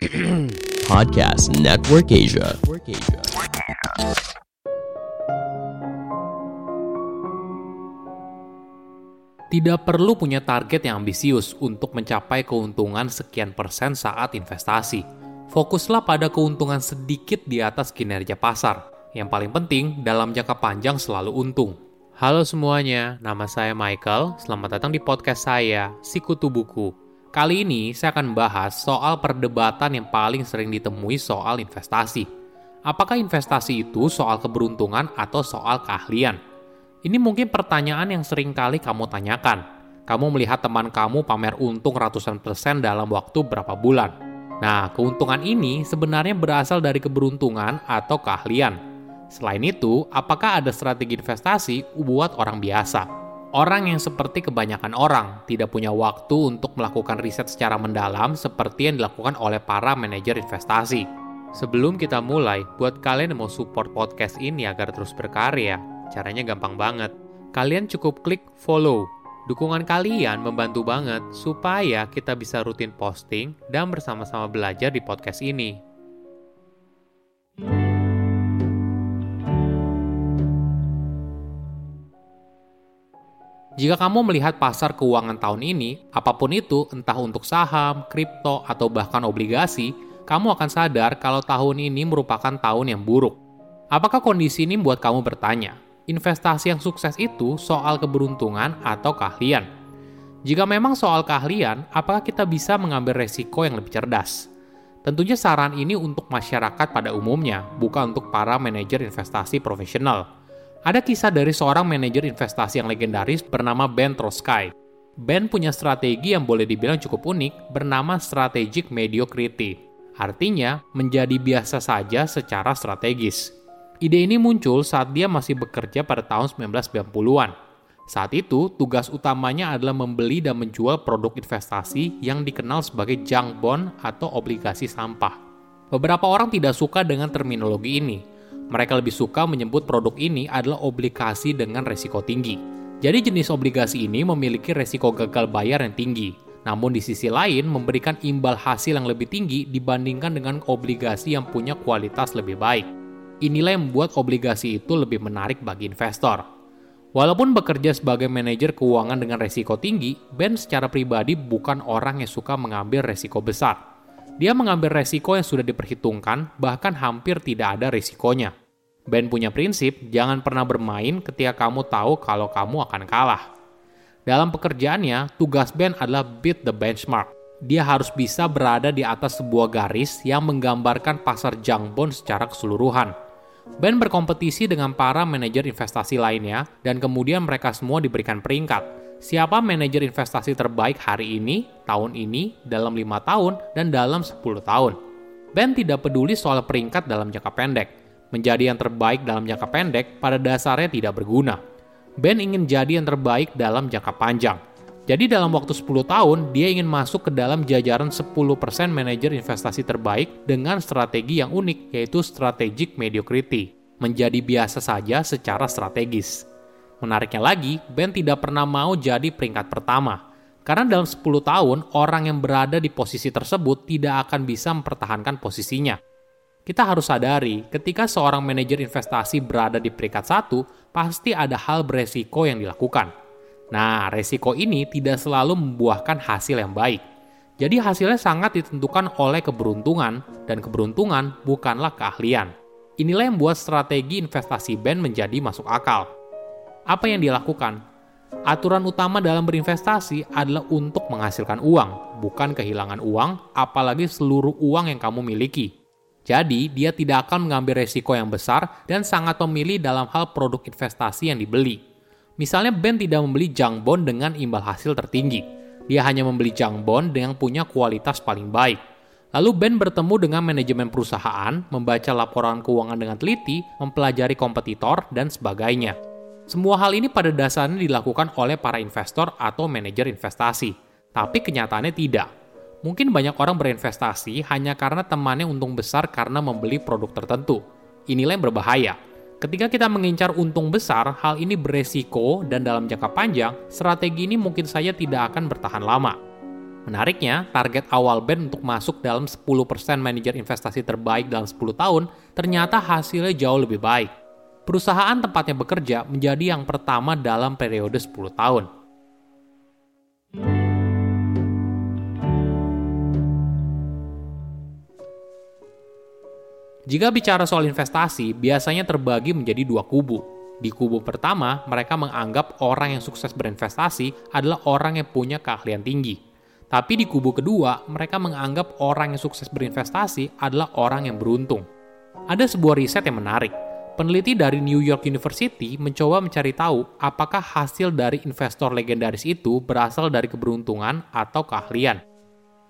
Podcast Network Asia. Tidak perlu punya target yang ambisius untuk mencapai keuntungan sekian persen saat investasi. Fokuslah pada keuntungan sedikit di atas kinerja pasar. Yang paling penting, dalam jangka panjang selalu untung. Halo semuanya, nama saya Michael. Selamat datang di podcast saya, Sikutu Buku. Kali ini saya akan membahas soal perdebatan yang paling sering ditemui soal investasi. Apakah investasi itu soal keberuntungan atau soal keahlian? Ini mungkin pertanyaan yang sering kali kamu tanyakan. Kamu melihat teman kamu pamer untung ratusan persen dalam waktu berapa bulan. Nah, keuntungan ini sebenarnya berasal dari keberuntungan atau keahlian. Selain itu, apakah ada strategi investasi buat orang biasa? Orang yang seperti kebanyakan orang tidak punya waktu untuk melakukan riset secara mendalam seperti yang dilakukan oleh para manajer investasi. Sebelum kita mulai, buat kalian yang mau support podcast ini agar terus berkarya, Caranya gampang banget. Kalian cukup klik follow. Dukungan kalian membantu banget supaya kita bisa rutin posting dan bersama-sama belajar di podcast ini. Jika kamu melihat pasar keuangan tahun ini, apa pun itu, entah untuk saham, kripto, atau bahkan obligasi, kamu akan sadar kalau tahun ini merupakan tahun yang buruk. Apakah kondisi ini membuat kamu bertanya, investasi yang sukses itu soal keberuntungan atau keahlian. Jika memang soal keahlian, apakah kita bisa mengambil resiko yang lebih cerdas? Tentunya saran ini untuk masyarakat pada umumnya, bukan untuk para manajer investasi profesional. Ada kisah dari seorang manajer investasi yang legendaris bernama Ben Trosky. Ben punya strategi yang boleh dibilang cukup unik bernama strategic mediocrity. Artinya, menjadi biasa saja secara strategis. Ide ini muncul saat dia masih bekerja pada tahun 1990-an. Saat itu, tugas utamanya adalah membeli dan menjual produk investasi yang dikenal sebagai junk bond atau obligasi sampah. Beberapa orang tidak suka dengan terminologi ini. Mereka lebih suka menyebut produk ini adalah obligasi dengan resiko tinggi. Jadi jenis obligasi ini memiliki resiko gagal bayar yang tinggi, namun di sisi lain memberikan imbal hasil yang lebih tinggi dibandingkan dengan obligasi yang punya kualitas lebih baik. Inilah yang membuat obligasi itu lebih menarik bagi investor. Walaupun bekerja sebagai manajer keuangan dengan resiko tinggi, Ben secara pribadi bukan orang yang suka mengambil resiko besar. Dia mengambil resiko yang sudah diperhitungkan, bahkan hampir tidak ada resikonya. Ben punya prinsip, jangan pernah bermain ketika kamu tahu kalau kamu akan kalah. Dalam pekerjaannya, tugas Ben adalah beat the benchmark. Dia harus bisa berada di atas sebuah garis yang menggambarkan pasar junk bond secara keseluruhan Ben berkompetisi dengan para manajer investasi lainnya dan kemudian mereka semua diberikan peringkat. Siapa manajer investasi terbaik hari ini, tahun ini, dalam lima tahun, dan dalam 10 tahun. Ben tidak peduli soal peringkat dalam jangka pendek. Menjadi yang terbaik dalam jangka pendek pada dasarnya tidak berguna. Ben ingin jadi yang terbaik dalam jangka panjang jadi dalam waktu 10 tahun, dia ingin masuk ke dalam jajaran 10% manajer investasi terbaik dengan strategi yang unik, yaitu strategic mediocrity, menjadi biasa saja secara strategis. Menariknya lagi, Ben tidak pernah mau jadi peringkat pertama, karena dalam 10 tahun, orang yang berada di posisi tersebut tidak akan bisa mempertahankan posisinya. Kita harus sadari, ketika seorang manajer investasi berada di peringkat satu, pasti ada hal beresiko yang dilakukan Nah, resiko ini tidak selalu membuahkan hasil yang baik. Jadi hasilnya sangat ditentukan oleh keberuntungan, dan keberuntungan bukanlah keahlian. Inilah yang membuat strategi investasi Ben menjadi masuk akal. Apa yang dilakukan? Aturan utama dalam berinvestasi adalah untuk menghasilkan uang, bukan kehilangan uang, apalagi seluruh uang yang kamu miliki. Jadi, dia tidak akan mengambil resiko yang besar dan sangat memilih dalam hal produk investasi yang dibeli. Misalnya Ben tidak membeli junk bond dengan imbal hasil tertinggi. Dia hanya membeli junk bond dengan punya kualitas paling baik. Lalu Ben bertemu dengan manajemen perusahaan, membaca laporan keuangan dengan teliti, mempelajari kompetitor, dan sebagainya. Semua hal ini pada dasarnya dilakukan oleh para investor atau manajer investasi. Tapi kenyataannya tidak. Mungkin banyak orang berinvestasi hanya karena temannya untung besar karena membeli produk tertentu. Inilah yang berbahaya Ketika kita mengincar untung besar, hal ini beresiko dan dalam jangka panjang, strategi ini mungkin saja tidak akan bertahan lama. Menariknya, target awal Ben untuk masuk dalam 10% manajer investasi terbaik dalam 10 tahun ternyata hasilnya jauh lebih baik. Perusahaan tempatnya bekerja menjadi yang pertama dalam periode 10 tahun. Jika bicara soal investasi, biasanya terbagi menjadi dua kubu. Di kubu pertama, mereka menganggap orang yang sukses berinvestasi adalah orang yang punya keahlian tinggi. Tapi di kubu kedua, mereka menganggap orang yang sukses berinvestasi adalah orang yang beruntung. Ada sebuah riset yang menarik. Peneliti dari New York University mencoba mencari tahu apakah hasil dari investor legendaris itu berasal dari keberuntungan atau keahlian.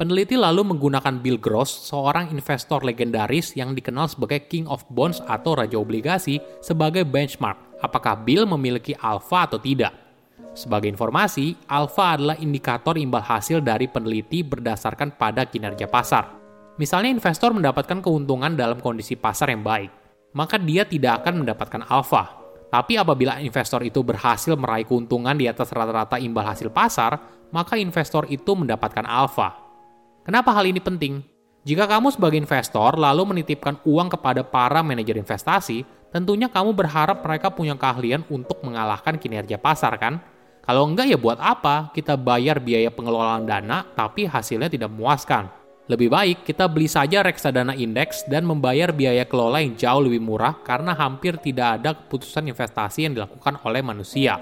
Peneliti lalu menggunakan Bill Gross, seorang investor legendaris yang dikenal sebagai King of Bonds atau Raja Obligasi, sebagai benchmark apakah Bill memiliki alfa atau tidak. Sebagai informasi, alfa adalah indikator imbal hasil dari peneliti berdasarkan pada kinerja pasar. Misalnya investor mendapatkan keuntungan dalam kondisi pasar yang baik, maka dia tidak akan mendapatkan alfa. Tapi apabila investor itu berhasil meraih keuntungan di atas rata-rata imbal hasil pasar, maka investor itu mendapatkan alfa. Kenapa hal ini penting? Jika kamu sebagai investor lalu menitipkan uang kepada para manajer investasi, tentunya kamu berharap mereka punya keahlian untuk mengalahkan kinerja pasar kan? Kalau enggak ya buat apa kita bayar biaya pengelolaan dana tapi hasilnya tidak memuaskan? Lebih baik kita beli saja reksadana indeks dan membayar biaya kelola yang jauh lebih murah karena hampir tidak ada keputusan investasi yang dilakukan oleh manusia.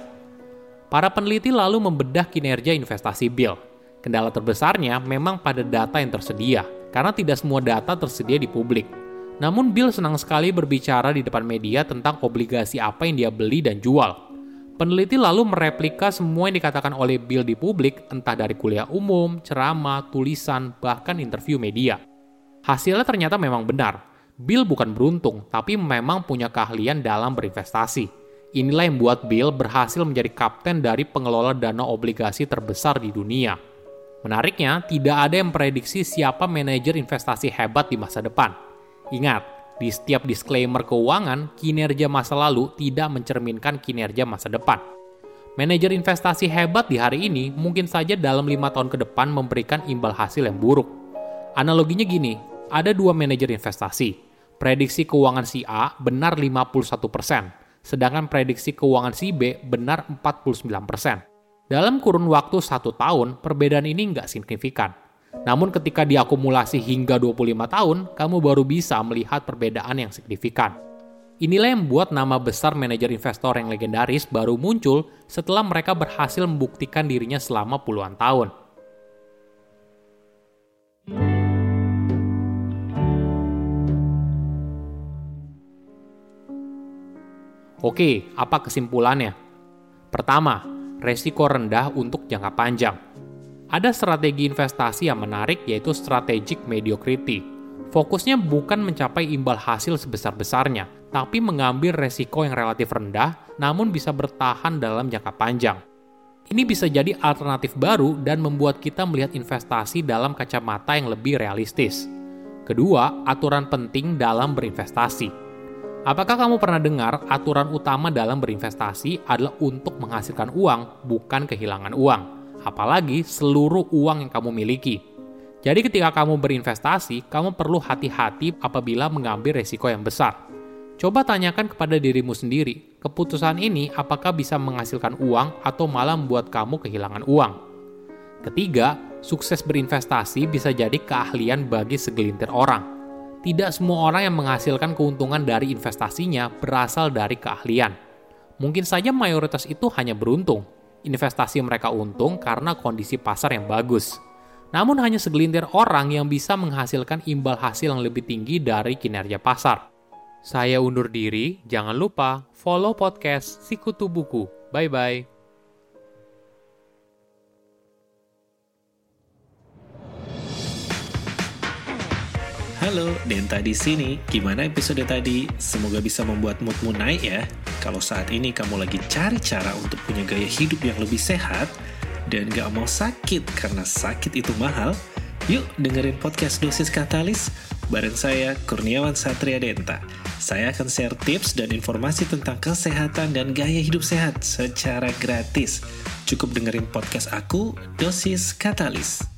Para peneliti lalu membedah kinerja investasi Bill Kendala terbesarnya memang pada data yang tersedia, karena tidak semua data tersedia di publik. Namun Bill senang sekali berbicara di depan media tentang obligasi apa yang dia beli dan jual. Peneliti lalu mereplika semua yang dikatakan oleh Bill di publik, entah dari kuliah umum, ceramah, tulisan, bahkan interview media. Hasilnya ternyata memang benar. Bill bukan beruntung, tapi memang punya keahlian dalam berinvestasi. Inilah yang membuat Bill berhasil menjadi kapten dari pengelola dana obligasi terbesar di dunia. Menariknya, tidak ada yang prediksi siapa manajer investasi hebat di masa depan. Ingat, di setiap disclaimer keuangan, kinerja masa lalu tidak mencerminkan kinerja masa depan. Manajer investasi hebat di hari ini mungkin saja dalam lima tahun ke depan memberikan imbal hasil yang buruk. Analoginya gini, ada dua manajer investasi. Prediksi keuangan si A benar 51%, sedangkan prediksi keuangan si B benar 49%. Dalam kurun waktu satu tahun, perbedaan ini nggak signifikan. Namun ketika diakumulasi hingga 25 tahun, kamu baru bisa melihat perbedaan yang signifikan. Inilah yang membuat nama besar manajer investor yang legendaris baru muncul setelah mereka berhasil membuktikan dirinya selama puluhan tahun. Oke, apa kesimpulannya? Pertama, resiko rendah untuk jangka panjang. Ada strategi investasi yang menarik yaitu strategic mediocrity. Fokusnya bukan mencapai imbal hasil sebesar-besarnya, tapi mengambil resiko yang relatif rendah namun bisa bertahan dalam jangka panjang. Ini bisa jadi alternatif baru dan membuat kita melihat investasi dalam kacamata yang lebih realistis. Kedua, aturan penting dalam berinvestasi Apakah kamu pernah dengar aturan utama dalam berinvestasi adalah untuk menghasilkan uang, bukan kehilangan uang, apalagi seluruh uang yang kamu miliki? Jadi, ketika kamu berinvestasi, kamu perlu hati-hati apabila mengambil resiko yang besar. Coba tanyakan kepada dirimu sendiri, keputusan ini apakah bisa menghasilkan uang atau malah membuat kamu kehilangan uang. Ketiga, sukses berinvestasi bisa jadi keahlian bagi segelintir orang tidak semua orang yang menghasilkan keuntungan dari investasinya berasal dari keahlian. Mungkin saja mayoritas itu hanya beruntung. Investasi mereka untung karena kondisi pasar yang bagus. Namun hanya segelintir orang yang bisa menghasilkan imbal hasil yang lebih tinggi dari kinerja pasar. Saya undur diri, jangan lupa follow podcast Sikutu Buku. Bye-bye. Halo, Denta di sini. Gimana episode tadi? Semoga bisa membuat moodmu naik ya. Kalau saat ini kamu lagi cari cara untuk punya gaya hidup yang lebih sehat dan gak mau sakit karena sakit itu mahal, yuk dengerin podcast Dosis Katalis bareng saya Kurniawan Satria Denta. Saya akan share tips dan informasi tentang kesehatan dan gaya hidup sehat secara gratis. Cukup dengerin podcast aku, Dosis Katalis.